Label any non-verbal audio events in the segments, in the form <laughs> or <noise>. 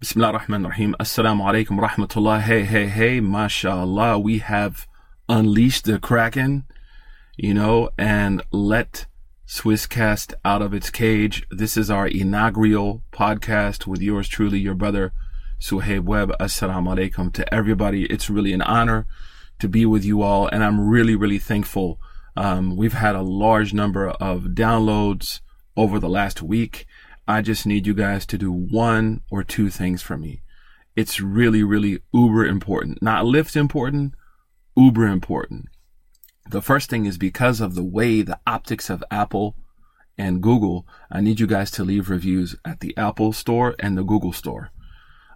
Bismillah ar-Rahman ar-Rahim. Assalamu alaikum rahmatullah. Hey, hey, hey, mashallah. We have unleashed the Kraken, you know, and let Swisscast out of its cage. This is our inaugural podcast with yours truly, your brother, Suhaib Webb. Assalamu alaikum to everybody. It's really an honor to be with you all, and I'm really, really thankful. Um, we've had a large number of downloads over the last week I just need you guys to do one or two things for me. It's really, really uber important. Not lift important, uber important. The first thing is because of the way the optics of Apple and Google, I need you guys to leave reviews at the Apple store and the Google store.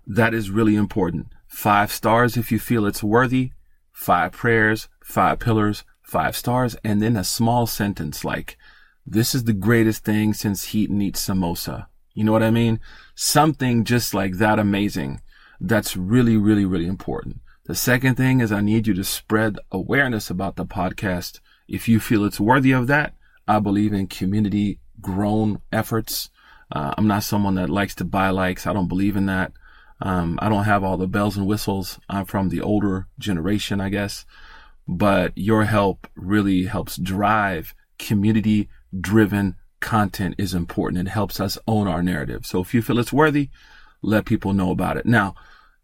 That is really important. Five stars if you feel it's worthy, five prayers, five pillars, five stars, and then a small sentence like, this is the greatest thing since heat and eat samosa. You know what I mean? Something just like that amazing. That's really, really, really important. The second thing is I need you to spread awareness about the podcast. If you feel it's worthy of that, I believe in community grown efforts. Uh, I'm not someone that likes to buy likes. I don't believe in that. Um, I don't have all the bells and whistles. I'm from the older generation, I guess. But your help really helps drive community driven content is important. It helps us own our narrative. So if you feel it's worthy, let people know about it. Now,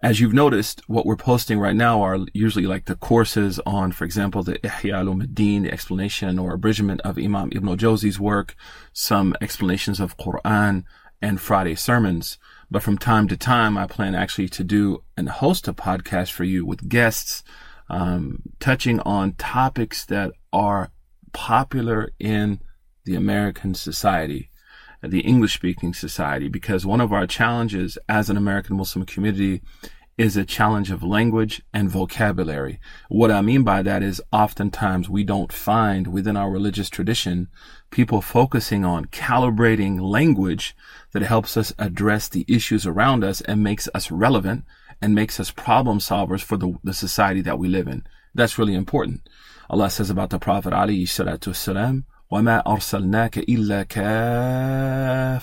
as you've noticed, what we're posting right now are usually like the courses on, for example, the Ihya al-Uddin, the explanation or abridgment of Imam Ibn Jawzi's work, some explanations of Quran and Friday sermons. But from time to time, I plan actually to do and host a podcast for you with guests, um, touching on topics that are popular in the American society, the English speaking society, because one of our challenges as an American Muslim community is a challenge of language and vocabulary. What I mean by that is oftentimes we don't find within our religious tradition people focusing on calibrating language that helps us address the issues around us and makes us relevant and makes us problem solvers for the, the society that we live in. That's really important. Allah says about the Prophet Ali salatu salam, وَمَا أَرْسَلْنَاكَ إِلَّا كَافَّةً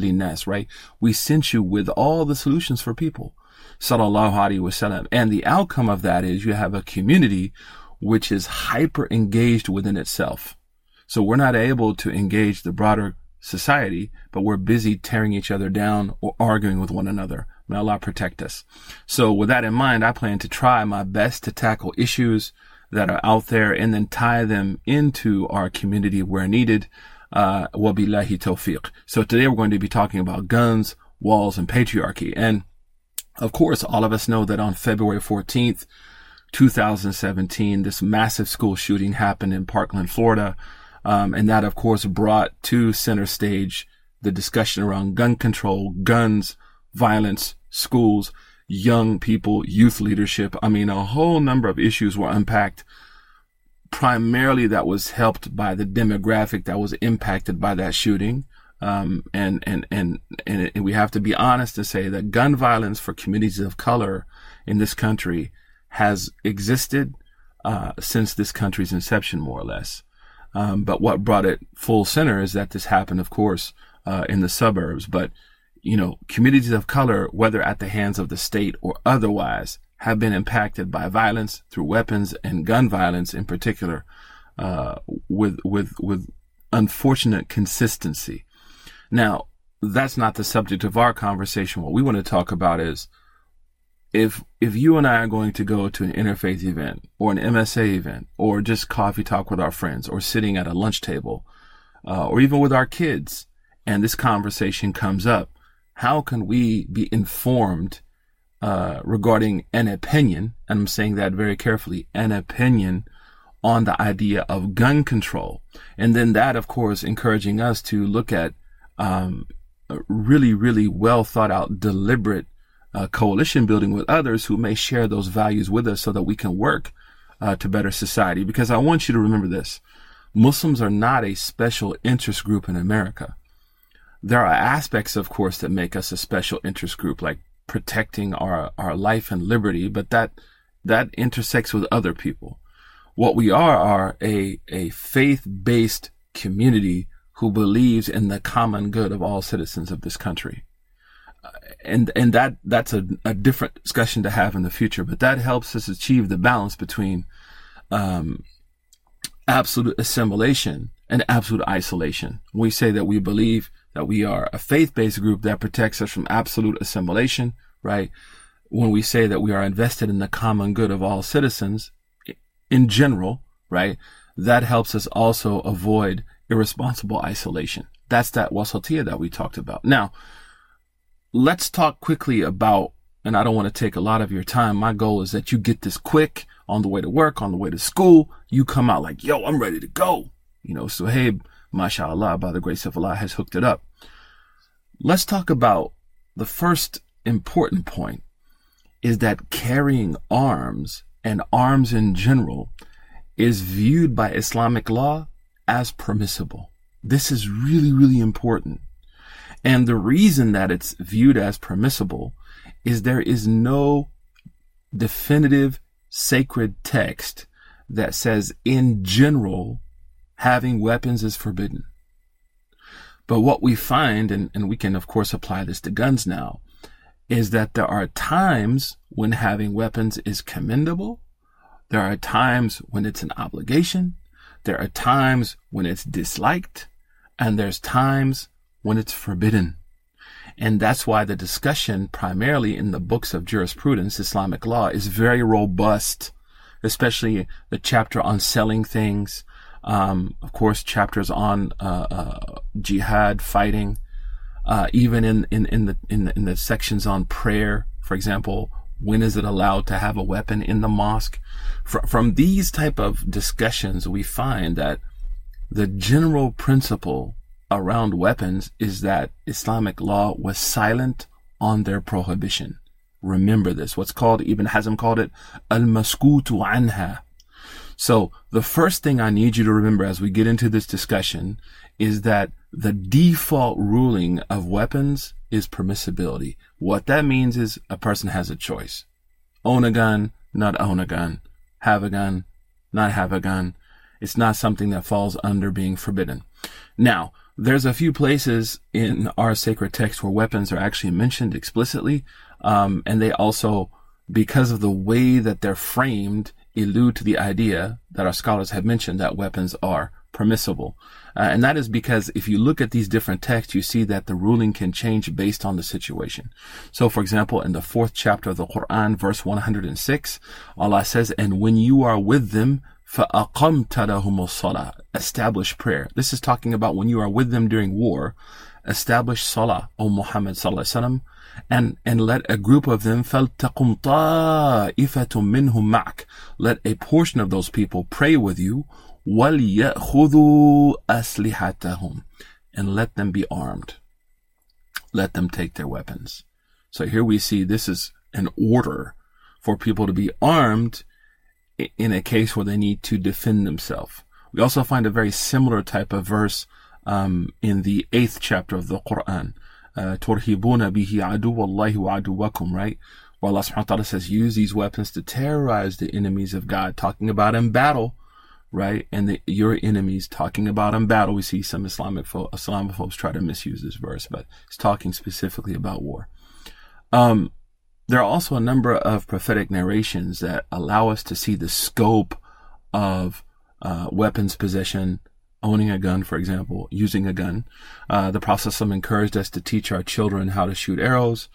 لِلنَّاسِ Right? We sent you with all the solutions for people. Sallallahu Alaihi Wasallam. And the outcome of that is you have a community which is hyper engaged within itself. So we're not able to engage the broader society, but we're busy tearing each other down or arguing with one another. May Allah protect us. So with that in mind, I plan to try my best to tackle issues that are out there and then tie them into our community where needed. Uh, wabillahi tawfiq. So today we're going to be talking about guns, walls, and patriarchy. And of course, all of us know that on February 14th, 2017, this massive school shooting happened in Parkland, Florida. Um, and that, of course, brought to center stage the discussion around gun control, guns, violence, schools, young people, youth leadership. I mean, a whole number of issues were unpacked. Primarily, that was helped by the demographic that was impacted by that shooting. Um, and, and, and, and, and we have to be honest to say that gun violence for communities of color in this country has existed, uh, since this country's inception, more or less. Um, but what brought it full center is that this happened, of course, uh, in the suburbs. But you know, communities of color, whether at the hands of the state or otherwise, have been impacted by violence through weapons and gun violence in particular, uh, with, with, with unfortunate consistency. Now, that's not the subject of our conversation. What we want to talk about is if, if you and I are going to go to an interfaith event or an MSA event or just coffee talk with our friends or sitting at a lunch table, uh, or even with our kids, and this conversation comes up, how can we be informed uh, regarding an opinion, and I'm saying that very carefully, an opinion on the idea of gun control. And then that, of course, encouraging us to look at um, really, really well thought out, deliberate uh, coalition building with others who may share those values with us so that we can work uh, to better society. Because I want you to remember this. Muslims are not a special interest group in America. There are aspects, of course, that make us a special interest group, like protecting our, our life and liberty, but that, that intersects with other people. What we are are a, a faith-based community who believes in the common good of all citizens of this country. and and that that's a, a different discussion to have in the future. But that helps us achieve the balance between um, absolute assimilation and absolute isolation. We say that we believe that we are a faith-based group that protects us from absolute assimilation, right? When we say that we are invested in the common good of all citizens in general, right? That helps us also avoid irresponsible isolation. That's that wasatiyah that we talked about. Now, let's talk quickly about, and I don't want to take a lot of your time. My goal is that you get this quick on the way to work, on the way to school. You come out like, yo, I'm ready to go. You know, so hey, mashallah, by the grace of Allah has hooked it up. Let's talk about the first important point is that carrying arms and arms in general is viewed by Islamic law as permissible. This is really, really important. And the reason that it's viewed as permissible is there is no definitive sacred text that says in general having weapons is forbidden. But what we find, and, and we can of course apply this to guns now, is that there are times when having weapons is commendable. There are times when it's an obligation. There are times when it's disliked. And there's times when it's forbidden. And that's why the discussion primarily in the books of jurisprudence, Islamic law, is very robust, especially the chapter on selling things. Um, of course, chapters on uh, uh, jihad, fighting, uh, even in, in, in, the, in, the, in the sections on prayer, for example, when is it allowed to have a weapon in the mosque? Fr- from these type of discussions, we find that the general principle around weapons is that Islamic law was silent on their prohibition. Remember this. What's called, Ibn Hazm called it, al-maskutu anha. So the first thing I need you to remember as we get into this discussion is that the default ruling of weapons is permissibility. What that means is a person has a choice. Own a gun, not own a gun. Have a gun, not have a gun. It's not something that falls under being forbidden. Now, there's a few places in our sacred text where weapons are actually mentioned explicitly, um, and they also, because of the way that they're framed, allude to the idea that our scholars have mentioned that weapons are permissible. Uh, and that is because if you look at these different texts, you see that the ruling can change based on the situation. So, for example, in the fourth chapter of the Quran, verse 106, Allah says, And when you are with them, فَأَقَمْتَ لَهُمُ الصَّلَاةِ Establish prayer. This is talking about when you are with them during war. Establish salah, O Muhammad sallallahu alaihi wasallam, and and let a group of them فَلْتَقُمْ طَائِفَةٌ مِّنْهُمْ مَعَكَ Let a portion of those people pray with you. وَلْيَأْخُذُوا أَسْلِحَتَهُمْ And let them be armed. Let them take their weapons. So here we see this is an order for people to be armed in a case where they need to defend themselves. We also find a very similar type of verse um, in the eighth chapter of the Quran. ترهبون به عدو الله وعدوكم, right? Where Allah subhanahu wa ta'ala says, use these weapons to terrorize the enemies of God, talking about in battle, right? And the, your enemies talking about in battle. We see some Islamic fo- Islamophobes try to misuse this verse, but it's talking specifically about war. Um, there are also a number of prophetic narrations that allow us to see the scope of uh, weapons possession, owning a gun, for example, using a gun. Uh, the Prophet encouraged us to teach our children how to shoot arrows.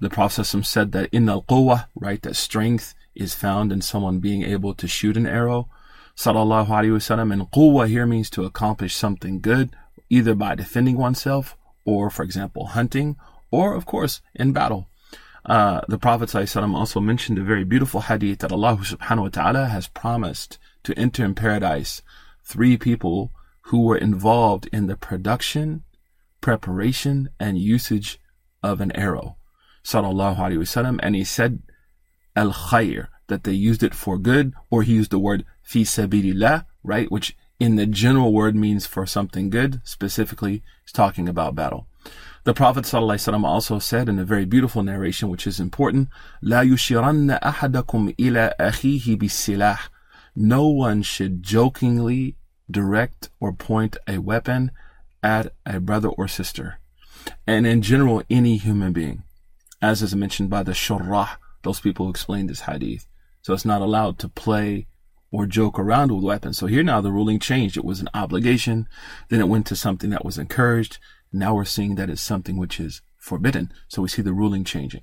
The Prophet said that in al quwwah, right, that strength is found in someone being able to shoot an arrow. Sallallahu Alaihi Wasallam. And quwwah here means to accomplish something good, either by defending oneself or, for example, hunting, or, of course, in battle. Uh, the Prophet also mentioned a very beautiful hadith that Allah subhanahu wa ta'ala has promised to enter in paradise three people who were involved in the production, preparation, and usage of an arrow. Sallallahu Alaihi Wasallam. And he said, al khair, that they used it for good, or he used the word fi sabilillah, right? Which in the general word means for something good. Specifically, is talking about battle. The Prophet ﷺ also said in a very beautiful narration, which is important, لا يشيرن أحدكم إلى أخيه بالسلاح. No one should jokingly direct or point a weapon at a brother or sister. And in general, any human being. as is mentioned by the shurrah, those people who explain this hadith. So it's not allowed to play or joke around with weapons. So here now the ruling changed. It was an obligation. Then it went to something that was encouraged. Now we're seeing that it's something which is forbidden. So we see the ruling changing.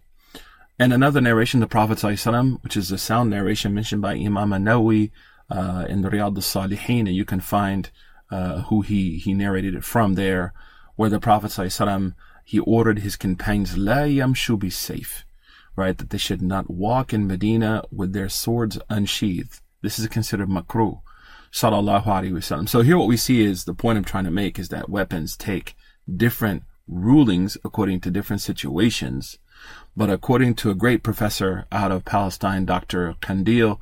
And another narration, the Prophet ﷺ, which is a sound narration mentioned by Imam Nawawi uh, in the Riyadh al-Salihin, you can find uh, who he, he narrated it from there, where the Prophet ﷺ, he ordered his companions, La yamshu be safe, right? That they should not walk in Medina with their swords unsheathed. This is considered makruh. Sallallahu Wasallam. So here what we see is the point I'm trying to make is that weapons take different rulings according to different situations. But according to a great professor out of Palestine, Dr. Kandil,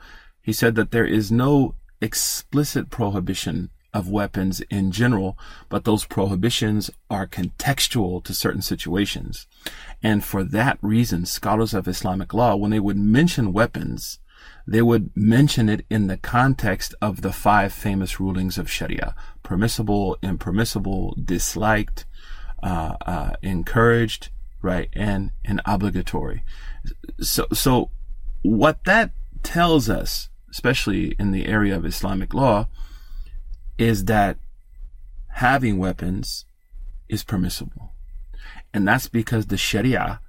he said that there is no explicit prohibition of weapons in general, but those prohibitions are contextual to certain situations. And for that reason, scholars of Islamic law, when they would mention weapons, they would mention it in the context of the five famous rulings of Sharia permissible, impermissible, disliked, uh, uh, encouraged, right, and, and obligatory. So, so what that tells us, especially in the area of Islamic law, is that having weapons is permissible. And that's because the Sharia,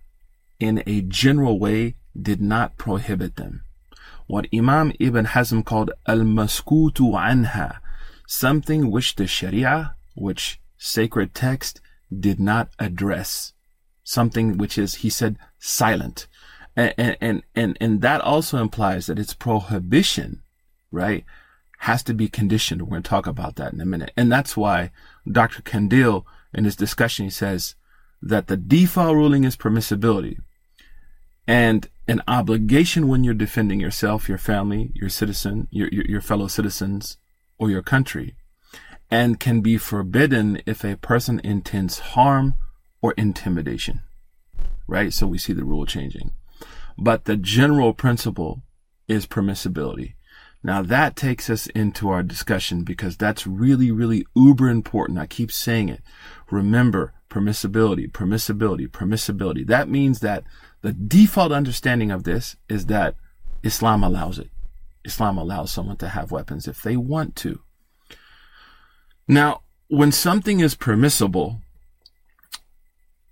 in a general way, did not prohibit them. What Imam Ibn Hazm called al-maskutu anha, something which the Sharia, which sacred text, did not address. Something which is, he said, silent. And, and, and, and that also implies that its prohibition, right, has to be conditioned. We're going to talk about that in a minute. And that's why Dr. Kandil, in his discussion, he says that the default ruling is permissibility and an obligation when you're defending yourself, your family, your citizen, your, your, your fellow citizens, or your country, and can be forbidden if a person intends harm or intimidation. Right? So we see the rule changing. But the general principle is permissibility. Now that takes us into our discussion because that's really, really uber important. I keep saying it. Remember permissibility, permissibility, permissibility. That means that the default understanding of this is that Islam allows it. Islam allows someone to have weapons if they want to. Now, when something is permissible,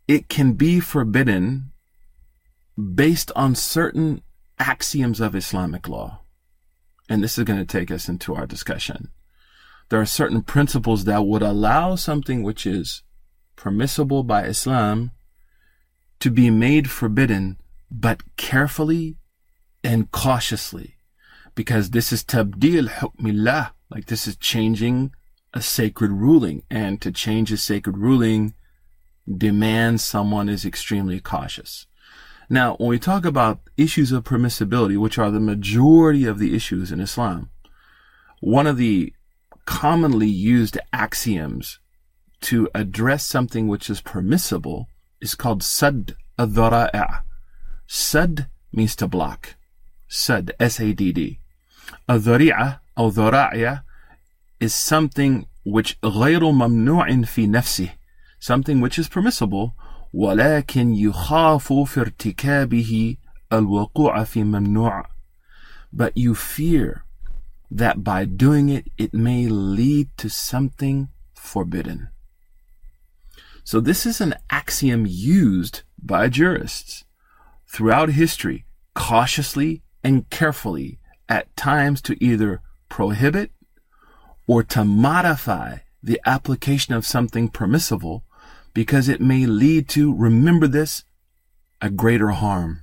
it can be forbidden based on certain axioms of Islamic law and this is going to take us into our discussion. There are certain principles that would allow something which is permissible by Islam to be made forbidden, but carefully and cautiously, because this is tabdil hukmillah, like this is changing a sacred ruling, and to change a sacred ruling demands someone is extremely cautious. Now, when we talk about issues of permissibility, which are the majority of the issues in Islam, one of the commonly used axioms to address something which is permissible is called sad adhara'a. Sad means to block. Sad, S-A-D-D. Adhari'a or dhara'a is something which غير ممنوع في نفسه, something which is permissible, ولكن يخاف في ارتكابه الوقوع في ممنوع but you fear that by doing it it may lead to something forbidden so this is an axiom used by jurists throughout history cautiously and carefully at times to either prohibit or to modify the application of something permissible because it may lead to, remember this, a greater harm.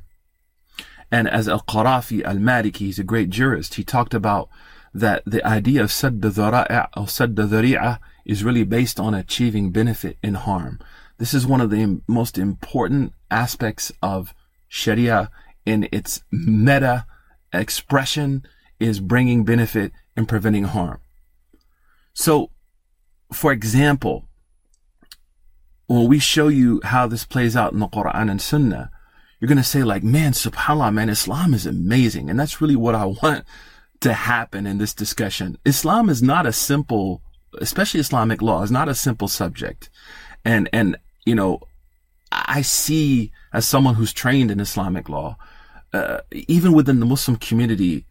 And as Al-Qarafi Al-Maliki, he's a great jurist, he talked about that the idea of sadd dhara'a or sadd dhari'a is really based on achieving benefit in harm. This is one of the most important aspects of Sharia in its meta expression is bringing benefit and preventing harm. So, for example, when we show you how this plays out in the Quran and Sunnah, you're going to say like, man, subhanAllah, man, Islam is amazing. And that's really what I <laughs> want to happen in this discussion. Islam is not a simple, especially Islamic law is not a simple subject. And, and, you know, I see as someone who's trained in Islamic law, uh, even within the Muslim community,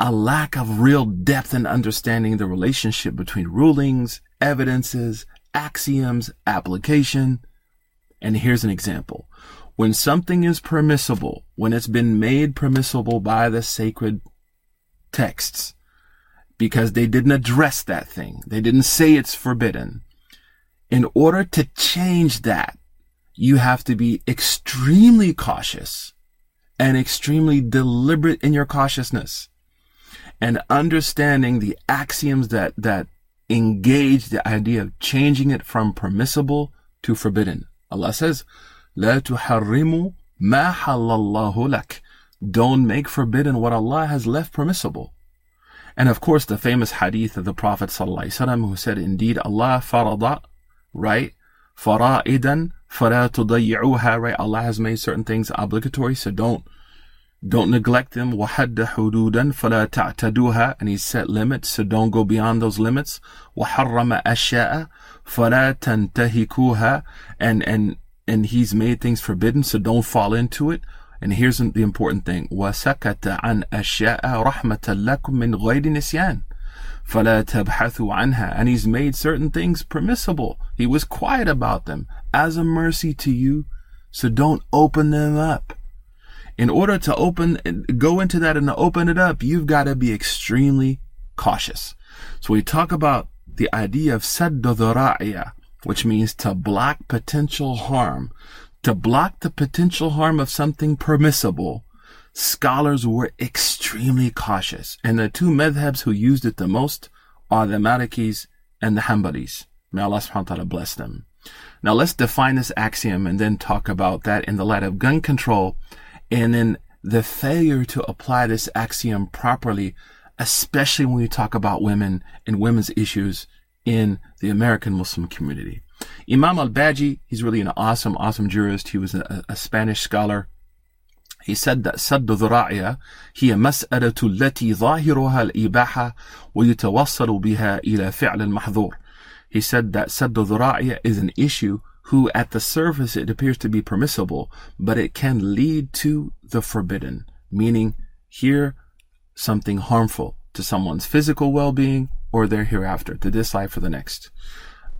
a lack of real depth in understanding the relationship between rulings, evidences, axioms, application. And here's an example. When something is permissible, when it's been made permissible by the sacred texts, because they didn't address that thing, they didn't say it's forbidden. In order to change that, you have to be extremely cautious and extremely deliberate in your cautiousness and understanding the axioms that, that engage the idea of changing it from permissible to forbidden. Allah says, لا تحرموا ما حل الله لك. Don't make forbidden what Allah has left permissible. And of course, the famous hadith of the Prophet ﷺ who said, indeed, Allah farada, right? Fara'idan, fara tudayyuha, right? Allah has made certain things obligatory, so don't don't neglect them. وَحَدَّ حُدُودًا فَلَا تَعْتَدُوهَا And He set limits, so don't go beyond those limits. وَحَرَّمَ أَشْيَاءَ فَلَا تَنْتَهِكُوهَا And, and, and He's made things forbidden, so don't fall into it. And here's the important thing. وَسَكَتَ عَنْ أَشْيَاءَ رَحْمَةً لَكُمْ مِنْ غَيْرِ نِسْيَانٍ فَلَا تَبْحَثُوا عَنْهَا And He's made certain things permissible. He was quiet about them as a mercy to you, so don't open them up in order to open, go into that and open it up, you've got to be extremely cautious. So we talk about the idea of saddu which means to block potential harm, to block the potential harm of something permissible. Scholars were extremely cautious, and the two madhabs who used it the most are the Malikis and the Hanbalis. May Allah subhanahu wa ta'ala bless them. Now let's define this axiom and then talk about that in the light of gun control and then the failure to apply this axiom properly, especially when we talk about women and women's issues in the American Muslim community. Imam al-Baji, he's really an awesome, awesome jurist. He was a, a Spanish scholar. He said that سد ذراعية هي مسألة التي ظاهرها الإباحة ويتوصل بها إلى فعل المحظور. He said that سد ذراعية is an issue who at the surface it appears to be permissible, but it can lead to the forbidden, meaning here something harmful to someone's physical well-being or their hereafter, to this life or the next.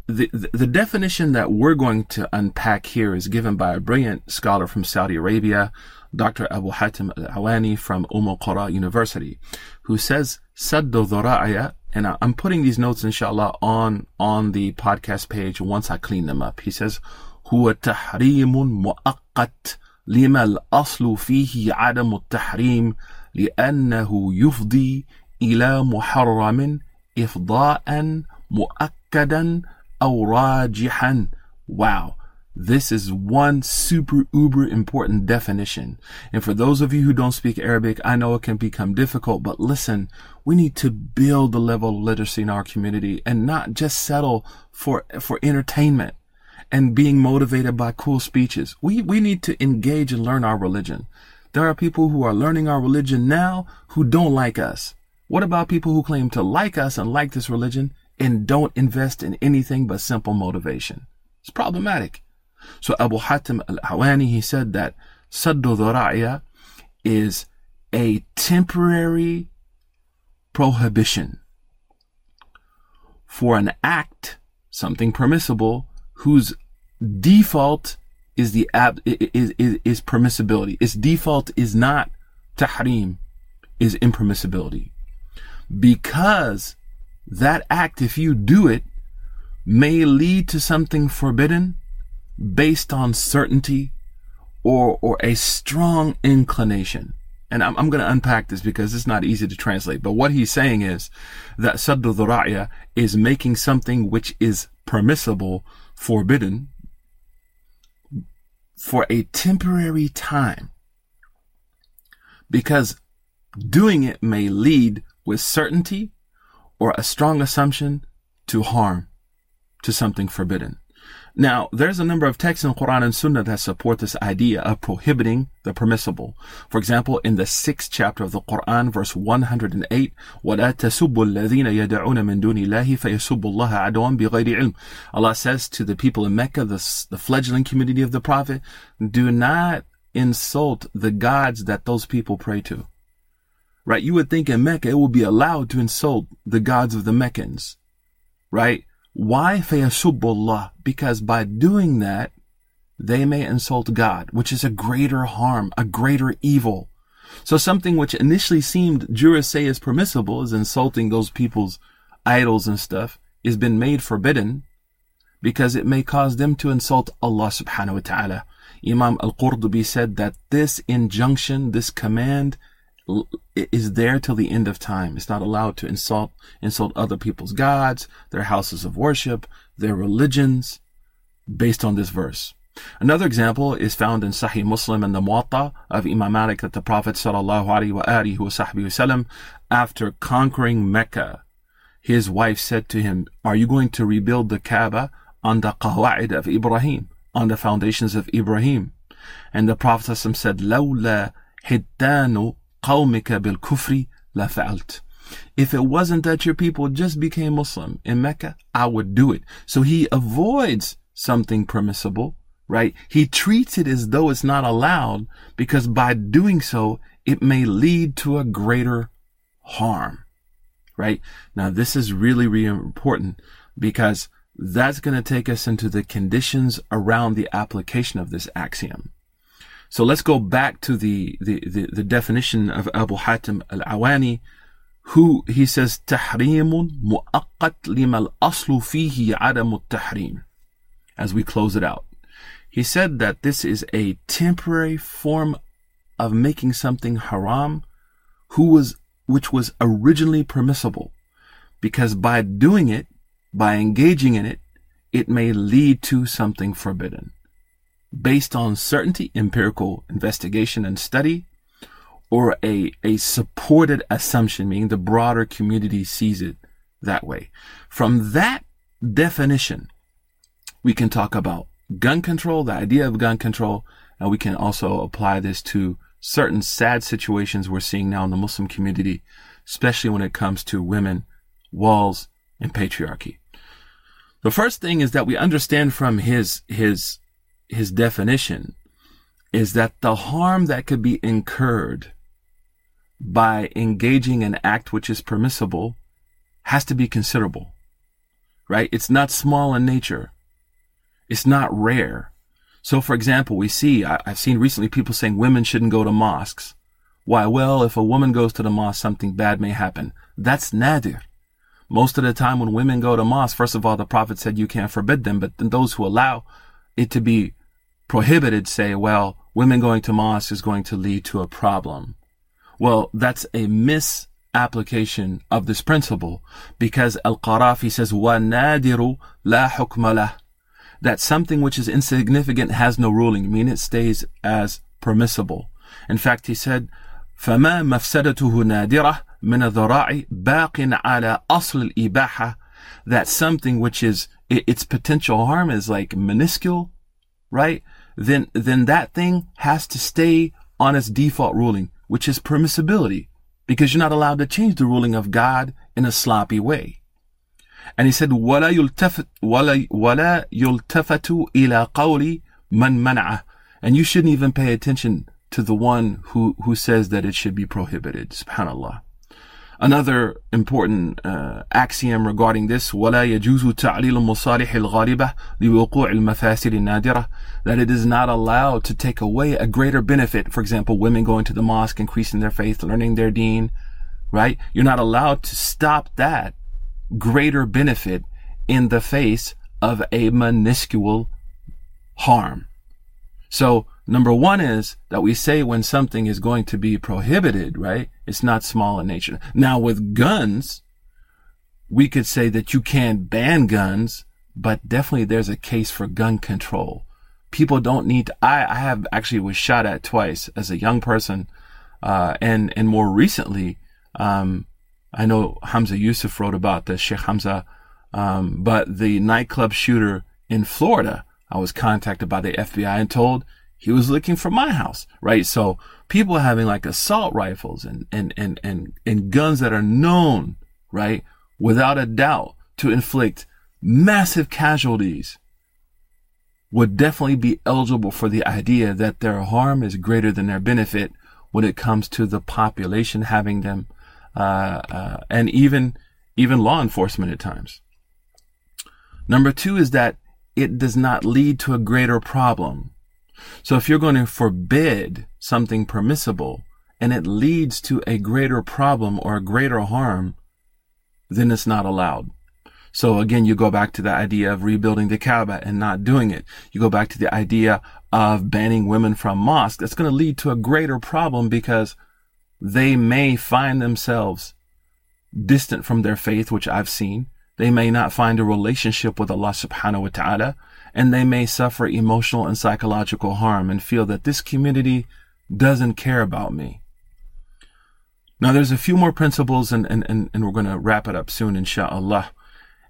The, the, definition that we're going to unpack here is given by a brilliant scholar from Saudi Arabia, Dr. Abu Hatim al-Awani from Umm al-Qura University, who says, Saddu dhura'aya and I'm putting these notes inshallah on on the podcast page once I clean them up. He says هو تحريم مؤقت لما الأصل فيه عدم التحريم لأنه يفضي إلى محرم إفضاء مؤكدا أو راجحا. Wow. This is one super uber important definition. And for those of you who don't speak Arabic, I know it can become difficult, but listen, we need to build the level of literacy in our community and not just settle for, for entertainment and being motivated by cool speeches. We, we need to engage and learn our religion. There are people who are learning our religion now who don't like us. What about people who claim to like us and like this religion and don't invest in anything but simple motivation? It's problematic. So Abu Hatim al-Awani, he said that Saddu Dhura'ya is a temporary prohibition for an act, something permissible, whose default is the ab, is, is, is permissibility. Its default is not tahrim, is impermissibility. Because that act, if you do it, may lead to something forbidden, based on certainty or, or a strong inclination. And I'm, I'm going to unpack this because it's not easy to translate. But what he's saying is that saddu is making something which is permissible forbidden for a temporary time. Because doing it may lead with certainty or a strong assumption to harm, to something forbidden. Now, there's a number of texts in Quran and Sunnah that support this idea of prohibiting the permissible. For example, in the sixth chapter of the Quran, verse 108, وَلَا تَسُبُّوا الَّذِينَ يَدَعُونَ مِن دُونِ اللَّهِ فَيَسُبُّوا اللَّهَ عَدْوًا بِغَيْرِ عِلْمٍ Allah says to the people in Mecca, the, the fledgling community of the Prophet, do not insult the gods that those people pray to. Right? You would think in Mecca it would be allowed to insult the gods of the Meccans. Right? Why fayasubullah? Because by doing that, they may insult God, which is a greater harm, a greater evil. So something which initially seemed jurists say is permissible, is insulting those people's idols and stuff, is been made forbidden because it may cause them to insult Allah subhanahu wa ta'ala. Imam al-Qurtubi said that this injunction, this command is there till the end of time. It's not allowed to insult insult other people's gods, their houses of worship, their religions, based on this verse. Another example is found in Sahih Muslim and the Muwatta of Imam Malik that the Prophet wasallam, after conquering Mecca, his wife said to him, "Are you going to rebuild the Kaaba on the qawa'id of Ibrahim, on the foundations of Ibrahim?" And the Prophet said, "Lawla hiddanu قومك بالكفر لفعلت. If it wasn't that your people just became Muslim in Mecca, I would do it. So he avoids something permissible, right? He treats it as though it's not allowed because by doing so, it may lead to a greater harm, right? Now, this is really, really important because that's going to take us into the conditions around the application of this axiom. So let's go back to the, the, the, the definition of Abu Hatim al-Awani, who he says تحريم مؤقت لما الأصل فيه عدم التحريم. As we close it out. He said that this is a temporary form of making something haram who was which was originally permissible because by doing it by engaging in it it may lead to something forbidden based on certainty, empirical investigation and study, or a, a supported assumption, meaning the broader community sees it that way. From that definition, we can talk about gun control, the idea of gun control, and we can also apply this to certain sad situations we're seeing now in the Muslim community, especially when it comes to women, walls, and patriarchy. The first thing is that we understand from his, his his definition is that the harm that could be incurred by engaging an act which is permissible has to be considerable, right? It's not small in nature. It's not rare. So, for example, we see, I, have seen recently people saying women shouldn't go to mosques. Why? Well, if a woman goes to the mosque, something bad may happen. That's nadir. Most of the time when women go to mosque, first of all, the Prophet said you can't forbid them, but then those who allow it to be prohibited say, well, women going to mosque is going to lead to a problem. Well, that's a misapplication of this principle because Al-Qarafi says, وَنَادِرُ لَا حُكْمَ لَهُ That something which is insignificant has no ruling, meaning it stays as permissible. In fact, he said, فما مفسدته نادرة من الذراع باق على أصل الإباحة that something which is its potential harm is like minuscule, right? then, then that thing has to stay on its default ruling, which is permissibility, because you're not allowed to change the ruling of God in a sloppy way. And he said, وَلَا يُلْتَفَتُ وَلَا, ولا يُلْتَفَتُ إِلَى قَوْلِ مَنْ مَنَعَهُ And you shouldn't even pay attention to the one who, who says that it should be prohibited. Subhanallah. Another important uh, axiom regarding this, ولا يجوز تعليل المصالح الغالبة لوقوع المفاسد النادرة, that it is not allowed to take away a greater benefit. For example, women going to the mosque, increasing their faith, learning their deen, right? You're not allowed to stop that greater benefit in the face of a minuscule harm. So Number one is that we say when something is going to be prohibited, right? It's not small in nature. Now with guns, we could say that you can't ban guns, but definitely there's a case for gun control. People don't need to, I, I have actually was shot at twice as a young person. Uh, and, and more recently, um, I know Hamza Yusuf wrote about this, Sheikh Hamza, um, but the nightclub shooter in Florida, I was contacted by the FBI and told he was looking for my house, right? So people having like assault rifles and, and, and, and, and guns that are known, right? Without a doubt to inflict massive casualties would definitely be eligible for the idea that their harm is greater than their benefit when it comes to the population having them, uh, uh, and even, even law enforcement at times. Number two is that it does not lead to a greater problem. So if you're going to forbid something permissible and it leads to a greater problem or a greater harm, then it's not allowed. So again, you go back to the idea of rebuilding the Kaaba and not doing it. You go back to the idea of banning women from mosques. That's going to lead to a greater problem because they may find themselves distant from their faith, which I've seen. They may not find a relationship with Allah subhanahu wa ta'ala and they may suffer emotional and psychological harm and feel that this community doesn't care about me. Now there's a few more principles and, and, and, and we're going to wrap it up soon, inshallah.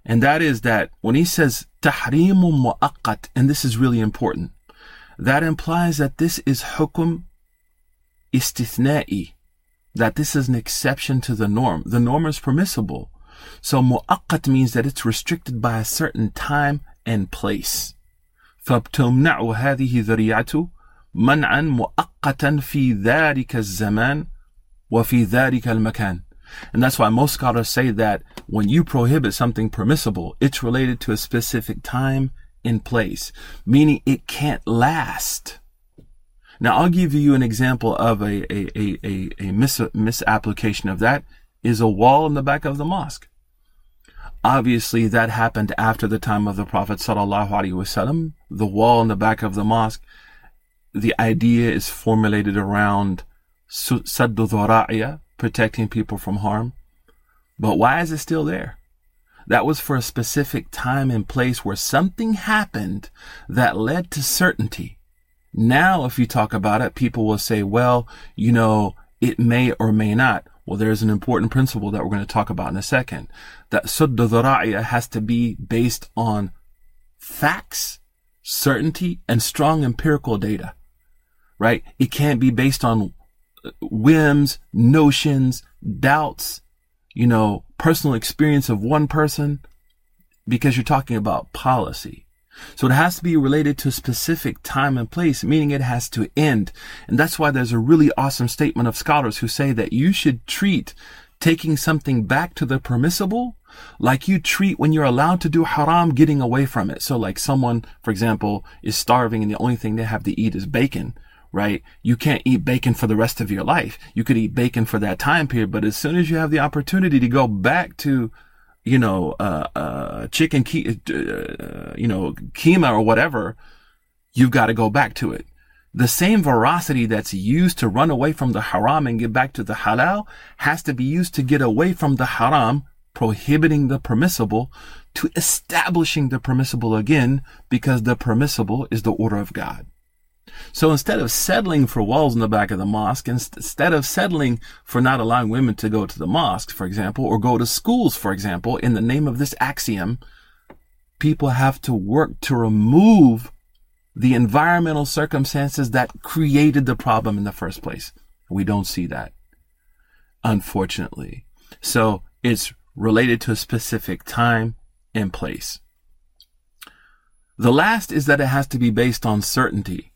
And that is that when he says tahrimu mu'aqqat, and this is really important, that implies that this is hukum istithna'i, that this is an exception to the norm. The norm is permissible. So mu'aqqat means that it's restricted by a certain time and place. فبتمنع هذه ذريعة منعا مؤقتا في ذلك الزمان وفي ذلك المكان. And that's why most scholars say that when you prohibit something permissible, it's related to a specific time and place, meaning it can't last. Now, I'll give you an example of a, a, a, a, a mis- misapplication of that is a wall in the back of the mosque. Obviously, that happened after the time of the Prophet sallallahu alaihi wasallam. The wall in the back of the mosque, the idea is formulated around saddu protecting people from harm. But why is it still there? That was for a specific time and place where something happened that led to certainty. Now, if you talk about it, people will say, well, you know, it may or may not. Well, there's an important principle that we're going to talk about in a second. That dhara'iya has to be based on facts, certainty, and strong empirical data. Right? It can't be based on uh, whims, notions, doubts, you know, personal experience of one person because you're talking about policy. So it has to be related to a specific time and place, meaning it has to end. And that's why there's a really awesome statement of scholars who say that you should treat taking something back to the permissible like you treat when you're allowed to do haram getting away from it. So like someone, for example, is starving and the only thing they have to eat is bacon right? You can't eat bacon for the rest of your life. You could eat bacon for that time period, but as soon as you have the opportunity to go back to, you know, uh, uh, chicken, ke- uh, you know, keema or whatever, you've got to go back to it. The same veracity that's used to run away from the haram and get back to the halal has to be used to get away from the haram, prohibiting the permissible to establishing the permissible again because the permissible is the order of God. So instead of settling for walls in the back of the mosque, instead of settling for not allowing women to go to the mosque, for example, or go to schools, for example, in the name of this axiom, people have to work to remove the environmental circumstances that created the problem in the first place. We don't see that, unfortunately. So it's related to a specific time and place. The last is that it has to be based on certainty.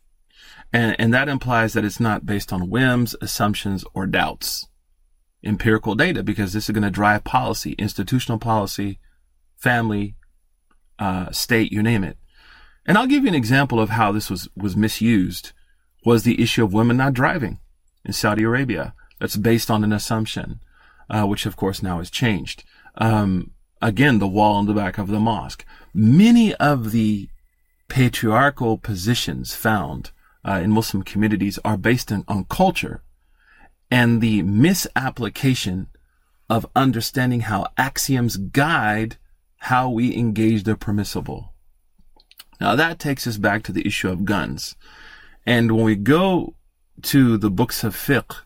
And, and that implies that it's not based on whims, assumptions, or doubts. Empirical data, because this is going to drive policy, institutional policy, family, uh, state, you name it. And I'll give you an example of how this was, was misused was the issue of women not driving in Saudi Arabia. That's based on an assumption, uh, which of course now has changed. Um, again, the wall in the back of the mosque. Many of the patriarchal positions found uh, in Muslim communities are based in, on culture and the misapplication of understanding how axioms guide how we engage the permissible. Now that takes us back to the issue of guns. And when we go to the books of fiqh,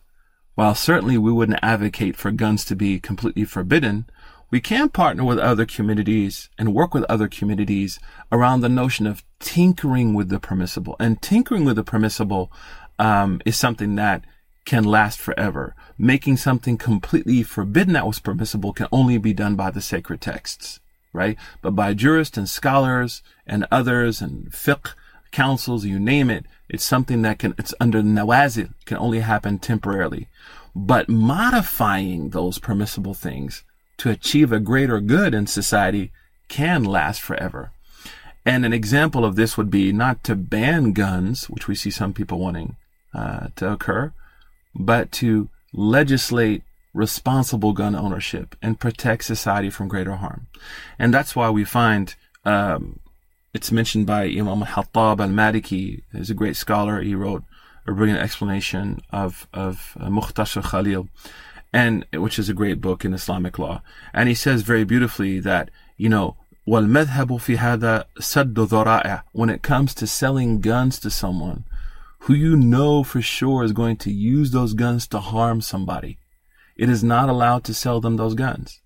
while certainly we wouldn't advocate for guns to be completely forbidden, we can partner with other communities and work with other communities around the notion of tinkering with the permissible. And tinkering with the permissible um, is something that can last forever. Making something completely forbidden that was permissible can only be done by the sacred texts, right? But by jurists and scholars and others and fiqh councils, you name it, it's something that can, it's under nawazil, can only happen temporarily. But modifying those permissible things to achieve a greater good in society can last forever. And an example of this would be not to ban guns, which we see some people wanting uh, to occur, but to legislate responsible gun ownership and protect society from greater harm. And that's why we find um, it's mentioned by Imam Hattab al-Maliki. He's a great scholar. He wrote a brilliant explanation of of uh, Khalil and which is a great book in Islamic law. And he says very beautifully that, you know, وَالْمَذْهَبُ فِي هَذَا سَدُّ ذَرَائِعَ When it comes to selling guns to someone who you know for sure is going to use those guns to harm somebody, it is not allowed to sell them those guns.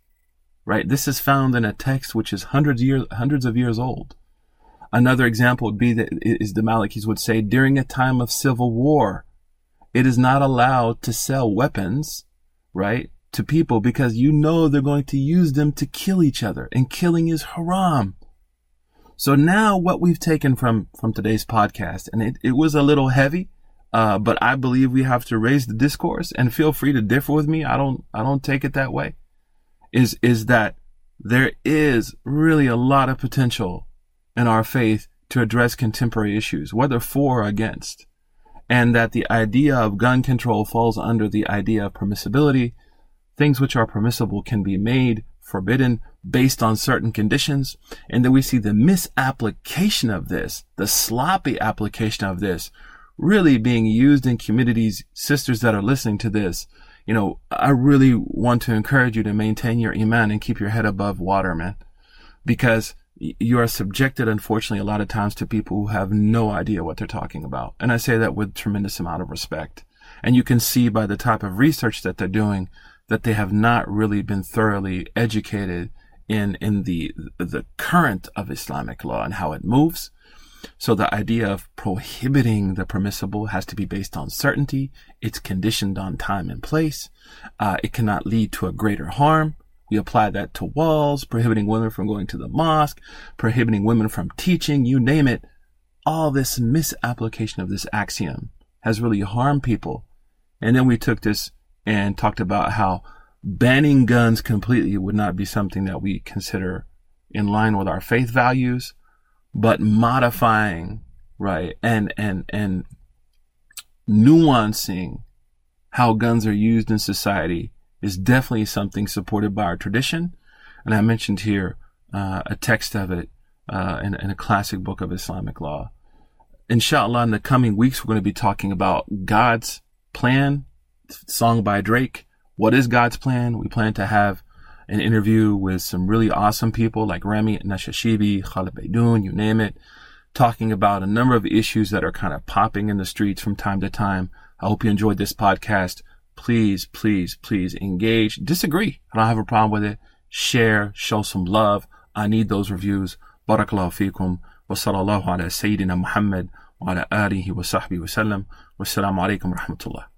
Right? This is found in a text which is hundreds years, hundreds of years old. Another example would be that is the Malikis would say during a time of civil war, it is not allowed to sell weapons right? To people because you know they're going to use them to kill each other and killing is haram. So now what we've taken from, from today's podcast, and it, it was a little heavy, uh, but I believe we have to raise the discourse and feel free to differ with me. I don't, I don't take it that way. Is, is that there is really a lot of potential in our faith to address contemporary issues, whether for or against and that the idea of gun control falls under the idea of permissibility. Things which are permissible can be made forbidden based on certain conditions. And then we see the misapplication of this, the sloppy application of this, really being used in communities, sisters that are listening to this. You know, I really want to encourage you to maintain your iman and keep your head above water, man. Because you are subjected, unfortunately, a lot of times to people who have no idea what they're talking about. And I say that with tremendous amount of respect. And you can see by the type of research that they're doing that they have not really been thoroughly educated in, in the, the current of Islamic law and how it moves. So the idea of prohibiting the permissible has to be based on certainty. It's conditioned on time and place. Uh, it cannot lead to a greater harm. We apply that to walls, prohibiting women from going to the mosque, prohibiting women from teaching, you name it. All this misapplication of this axiom has really harmed people. And then we took this and talked about how banning guns completely would not be something that we consider in line with our faith values, but modifying, right, and, and, and nuancing how guns are used in society is definitely something supported by our tradition. And I mentioned here uh, a text of it uh, in, in, a classic book of Islamic law. Inshallah, in the coming weeks, we're going to be talking about God's plan, song by Drake. What is God's plan? We plan to have an interview with some really awesome people like Rami Nashashibi, Khaled Beydoun, you name it, talking about a number of issues that are kind of popping in the streets from time to time. I hope you enjoyed this podcast please, please, please engage. Disagree. I don't have a problem with it. Share, show some love. I need those reviews. Barakallahu feekum. Wa sallallahu ala Sayyidina Muhammad wa ala alihi wa sahbihi wa sallam. Wassalamu alaikum rahmatullah.